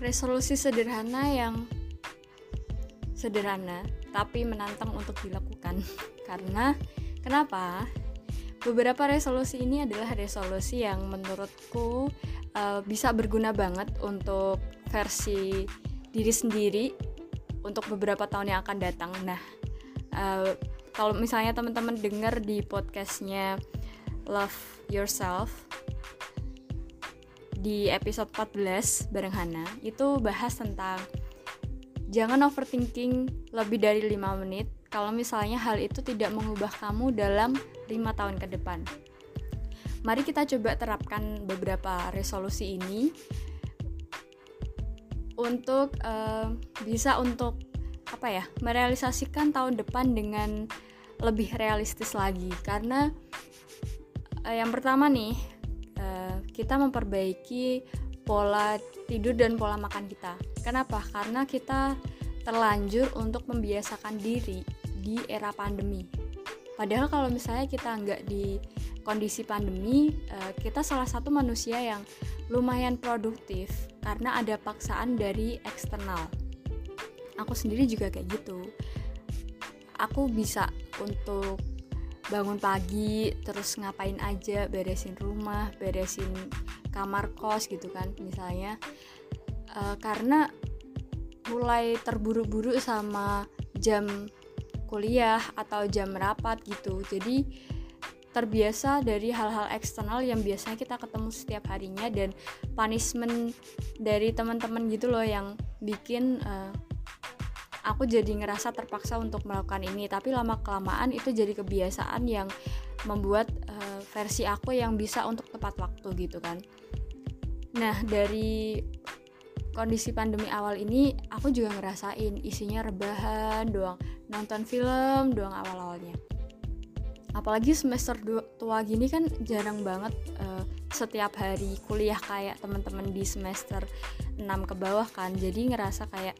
resolusi sederhana yang sederhana tapi menantang untuk dilakukan. Karena kenapa? Beberapa resolusi ini adalah resolusi yang menurutku uh, bisa berguna banget untuk versi diri sendiri untuk beberapa tahun yang akan datang. Nah, uh, kalau misalnya teman-teman dengar di podcastnya Love Yourself di episode 14 bareng Hana itu bahas tentang jangan overthinking lebih dari 5 menit kalau misalnya hal itu tidak mengubah kamu dalam 5 tahun ke depan. Mari kita coba terapkan beberapa resolusi ini untuk uh, bisa untuk apa ya merealisasikan tahun depan dengan lebih realistis lagi karena uh, yang pertama nih kita memperbaiki pola tidur dan pola makan kita. Kenapa? Karena kita terlanjur untuk membiasakan diri di era pandemi. Padahal kalau misalnya kita nggak di kondisi pandemi, uh, kita salah satu manusia yang lumayan produktif karena ada paksaan dari eksternal. Aku sendiri juga kayak gitu. Aku bisa untuk bangun pagi terus ngapain aja beresin rumah beresin kamar kos gitu kan misalnya. Uh, karena mulai terburu-buru sama jam kuliah atau jam rapat gitu. Jadi terbiasa dari hal-hal eksternal yang biasanya kita ketemu setiap harinya dan punishment dari teman-teman gitu loh yang bikin uh, aku jadi ngerasa terpaksa untuk melakukan ini tapi lama kelamaan itu jadi kebiasaan yang membuat uh, versi aku yang bisa untuk tepat waktu gitu kan. Nah dari kondisi pandemi awal ini aku juga ngerasain isinya rebahan doang nonton film doang awal-awalnya. Apalagi semester tua gini kan jarang banget uh, setiap hari kuliah kayak teman-teman di semester 6 ke bawah kan jadi ngerasa kayak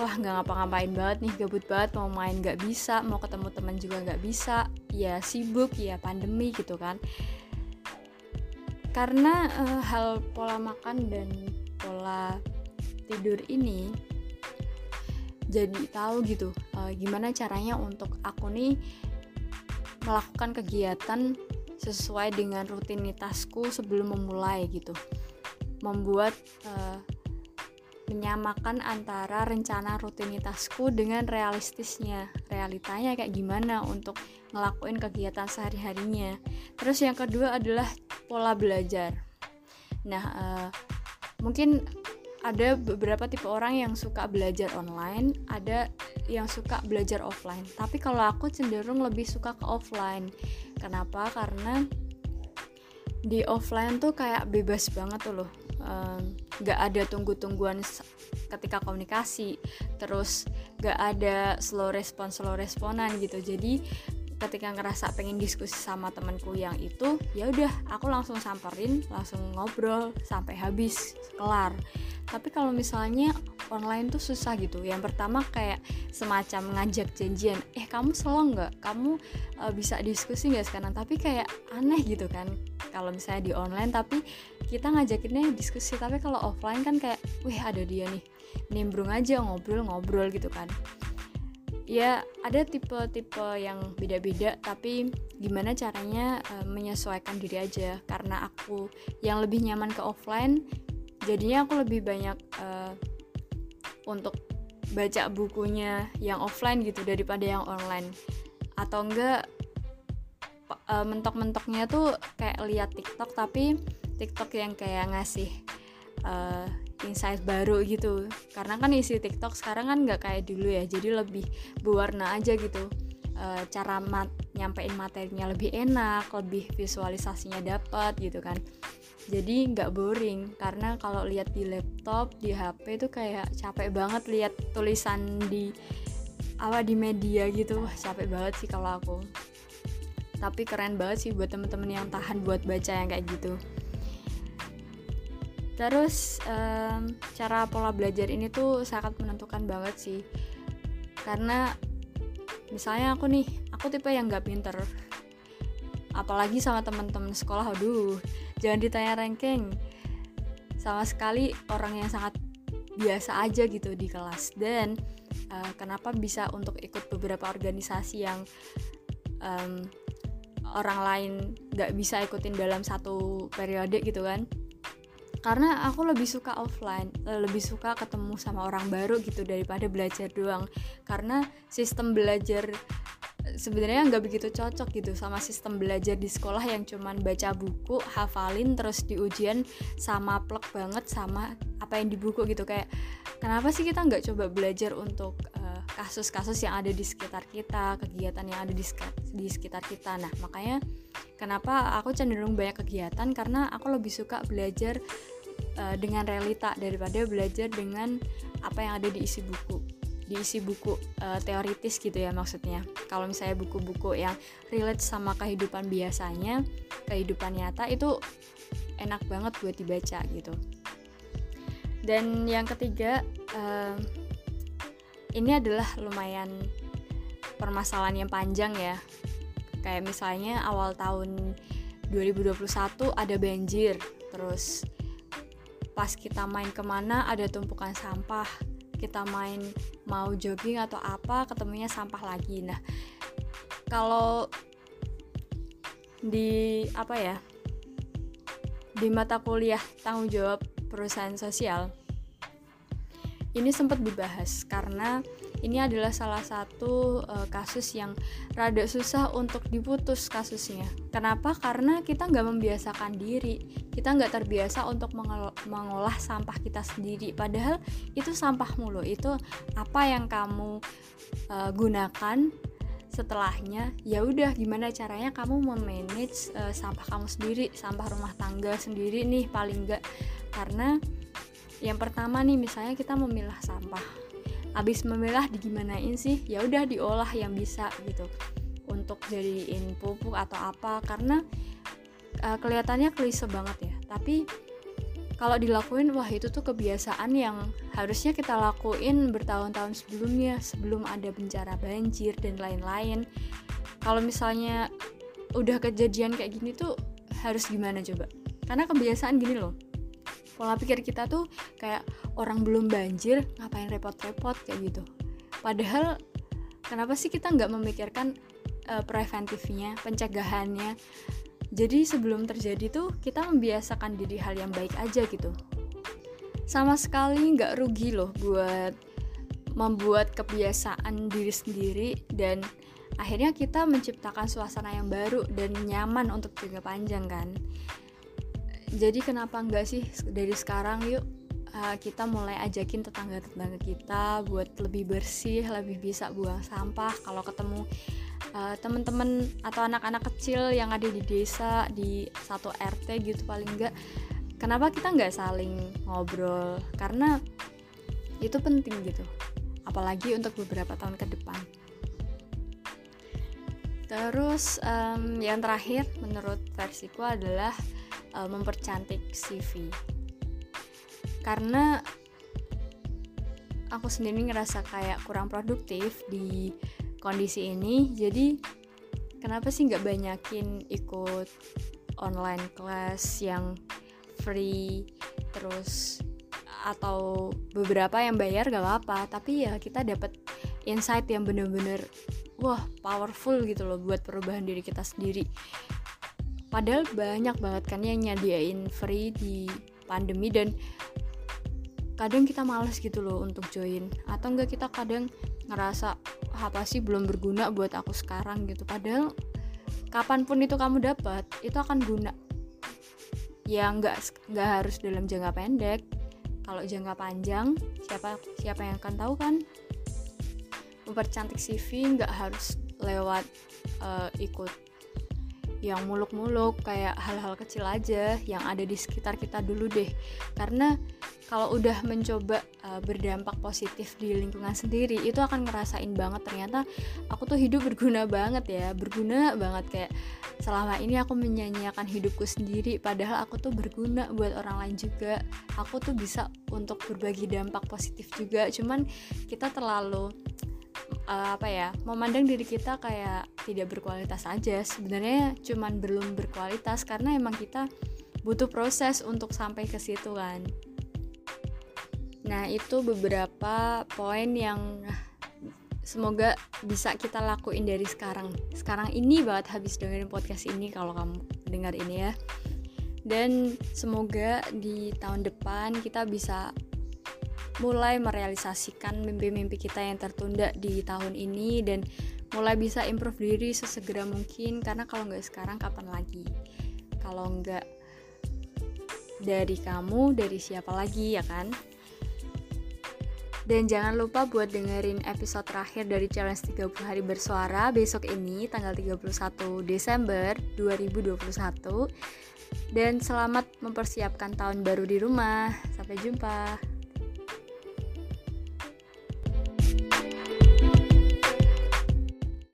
wah nggak ngapa-ngapain banget nih gabut banget mau main nggak bisa mau ketemu teman juga nggak bisa. Ya sibuk ya pandemi gitu kan. Karena uh, hal pola makan dan pola tidur ini jadi tahu gitu uh, gimana caranya untuk aku nih melakukan kegiatan sesuai dengan rutinitasku sebelum memulai gitu. Membuat uh, menyamakan antara rencana rutinitasku dengan realistisnya realitanya kayak gimana untuk ngelakuin kegiatan sehari-harinya terus yang kedua adalah pola belajar nah uh, mungkin ada beberapa tipe orang yang suka belajar online, ada yang suka belajar offline. Tapi kalau aku cenderung lebih suka ke offline. Kenapa? Karena di offline tuh kayak bebas banget tuh loh nggak um, ada tunggu-tungguan ketika komunikasi terus nggak ada slow respon slow responan gitu. Jadi ketika ngerasa pengen diskusi sama temanku yang itu ya udah aku langsung samperin langsung ngobrol sampai habis kelar. Tapi kalau misalnya online tuh susah gitu. Yang pertama kayak semacam ngajak janjian eh kamu slow nggak? Kamu uh, bisa diskusi nggak sekarang? Tapi kayak aneh gitu kan kalau misalnya di online. Tapi kita ngajakinnya diskusi. Tapi kalau offline kan kayak wih ada dia nih nimbrung aja ngobrol-ngobrol gitu kan ya ada tipe-tipe yang beda-beda tapi gimana caranya uh, menyesuaikan diri aja. Karena aku yang lebih nyaman ke offline jadinya aku lebih banyak uh, untuk baca bukunya yang offline gitu daripada yang online. Atau enggak uh, mentok-mentoknya tuh kayak lihat TikTok tapi TikTok yang kayak ngasih uh, insight baru gitu. Karena kan isi TikTok sekarang kan nggak kayak dulu ya jadi lebih berwarna aja gitu. E, cara mat nyampein materinya lebih enak lebih visualisasinya dapat gitu kan. Jadi nggak boring karena kalau lihat di laptop di HP itu kayak capek banget lihat tulisan di apa di media gitu. Wah capek banget sih kalau aku. Tapi keren banget sih buat temen-temen yang tahan buat baca yang kayak gitu Terus um, cara pola belajar ini tuh sangat menentukan banget sih. Karena misalnya aku nih, aku tipe yang nggak pinter. Apalagi sama teman-teman sekolah, aduh, jangan ditanya ranking. Sama sekali orang yang sangat biasa aja gitu di kelas dan uh, kenapa bisa untuk ikut beberapa organisasi yang um, orang lain nggak bisa ikutin dalam satu periode gitu kan karena aku lebih suka offline eh, lebih suka ketemu sama orang baru gitu daripada belajar doang. Karena sistem belajar eh, sebenarnya nggak begitu cocok gitu sama sistem belajar di sekolah yang cuman baca buku hafalin terus di ujian sama plek banget sama apa yang di buku gitu. Kayak kenapa sih kita nggak coba belajar untuk kasus-kasus yang ada di sekitar kita kegiatan yang ada di, sekitar kita. Nah makanya kenapa aku cenderung banyak kegiatan? Karena aku lebih suka belajar uh, dengan realita daripada belajar dengan apa yang ada di isi buku di isi buku uh, teoritis gitu ya maksudnya. Kalau misalnya buku-buku yang relate sama kehidupan biasanya kehidupan nyata itu enak banget buat dibaca gitu. Dan yang ketiga uh, ini adalah lumayan permasalahan yang panjang ya. Kayak misalnya awal tahun 2021 ada banjir terus pas kita main ke mana ada tumpukan sampah kita main mau jogging atau apa ketemunya sampah lagi. Nah kalau di apa ya di mata kuliah tanggung jawab perusahaan sosial ini sempat dibahas karena ini adalah salah satu uh, kasus yang rada susah untuk diputus kasusnya. Kenapa? Karena kita nggak membiasakan diri, kita nggak terbiasa untuk mengolah sampah kita sendiri. Padahal itu sampah mulu, itu apa yang kamu uh, gunakan setelahnya ya udah gimana caranya kamu memanage uh, sampah kamu sendiri sampah rumah tangga sendiri nih paling enggak karena yang pertama nih misalnya kita memilah sampah. Abis memilah digimanain sih? Ya udah diolah yang bisa gitu. Untuk jadiin pupuk atau apa karena uh, kelihatannya klise banget ya. Tapi kalau dilakuin wah itu tuh kebiasaan yang harusnya kita lakuin bertahun-tahun sebelumnya sebelum ada bencana banjir dan lain-lain. Kalau misalnya udah kejadian kayak gini tuh harus gimana coba? Karena kebiasaan gini loh pola pikir kita tuh kayak orang belum banjir ngapain repot-repot kayak gitu. Padahal kenapa sih kita nggak memikirkan uh, preventifnya pencegahannya? Jadi sebelum terjadi tuh kita membiasakan diri hal yang baik aja gitu. Sama sekali nggak rugi loh buat membuat kebiasaan diri sendiri dan akhirnya kita menciptakan suasana yang baru dan nyaman untuk jangka panjang kan jadi kenapa enggak sih dari sekarang yuk uh, kita mulai ajakin tetangga-tetangga kita buat lebih bersih, lebih bisa buang sampah. Kalau ketemu uh, teman-teman atau anak-anak kecil yang ada di desa di satu RT gitu paling enggak, kenapa kita nggak saling ngobrol? Karena itu penting gitu, apalagi untuk beberapa tahun ke depan. Terus um, yang terakhir menurut versiku adalah uh, mempercantik CV karena aku sendiri ngerasa kayak kurang produktif di kondisi ini. Jadi kenapa sih nggak banyakin ikut online class yang free terus atau beberapa yang bayar gak apa-apa. Tapi ya kita dapat insight yang bener-bener wah powerful gitu loh buat perubahan diri kita sendiri padahal banyak banget kan yang nyadiain free di pandemi dan kadang kita males gitu loh untuk join. Atau enggak kita kadang ngerasa apa sih belum berguna buat aku sekarang gitu. Padahal kapan pun itu kamu dapat itu akan guna. Ya nggak nggak harus dalam jangka pendek. Kalau jangka panjang siapa siapa yang akan tahu kan? Mempercantik CV nggak harus lewat uh, ikut yang muluk-muluk kayak hal-hal kecil aja yang ada di sekitar kita dulu deh. Karena kalau udah mencoba uh, berdampak positif di lingkungan sendiri itu akan ngerasain banget. Ternyata aku tuh hidup berguna banget ya berguna banget. Kayak selama ini aku menyanyiakan hidupku sendiri padahal aku tuh berguna buat orang lain juga. Aku tuh bisa untuk berbagi dampak positif juga cuman kita terlalu uh, apa ya memandang diri kita kayak tidak berkualitas aja sebenarnya cuman belum berkualitas karena emang kita butuh proses untuk sampai ke situ kan Nah, itu beberapa poin yang semoga bisa kita lakuin dari sekarang. Sekarang ini banget habis dengerin podcast ini kalau kamu dengar ini ya. Dan semoga di tahun depan kita bisa mulai merealisasikan mimpi-mimpi kita yang tertunda di tahun ini dan mulai bisa improve diri sesegera mungkin karena kalau nggak sekarang kapan lagi? Kalau nggak dari kamu dari siapa lagi ya kan? Dan jangan lupa buat dengerin episode terakhir dari challenge 30 hari bersuara besok ini tanggal 31 Desember 2021 dan selamat mempersiapkan tahun baru di rumah. Sampai jumpa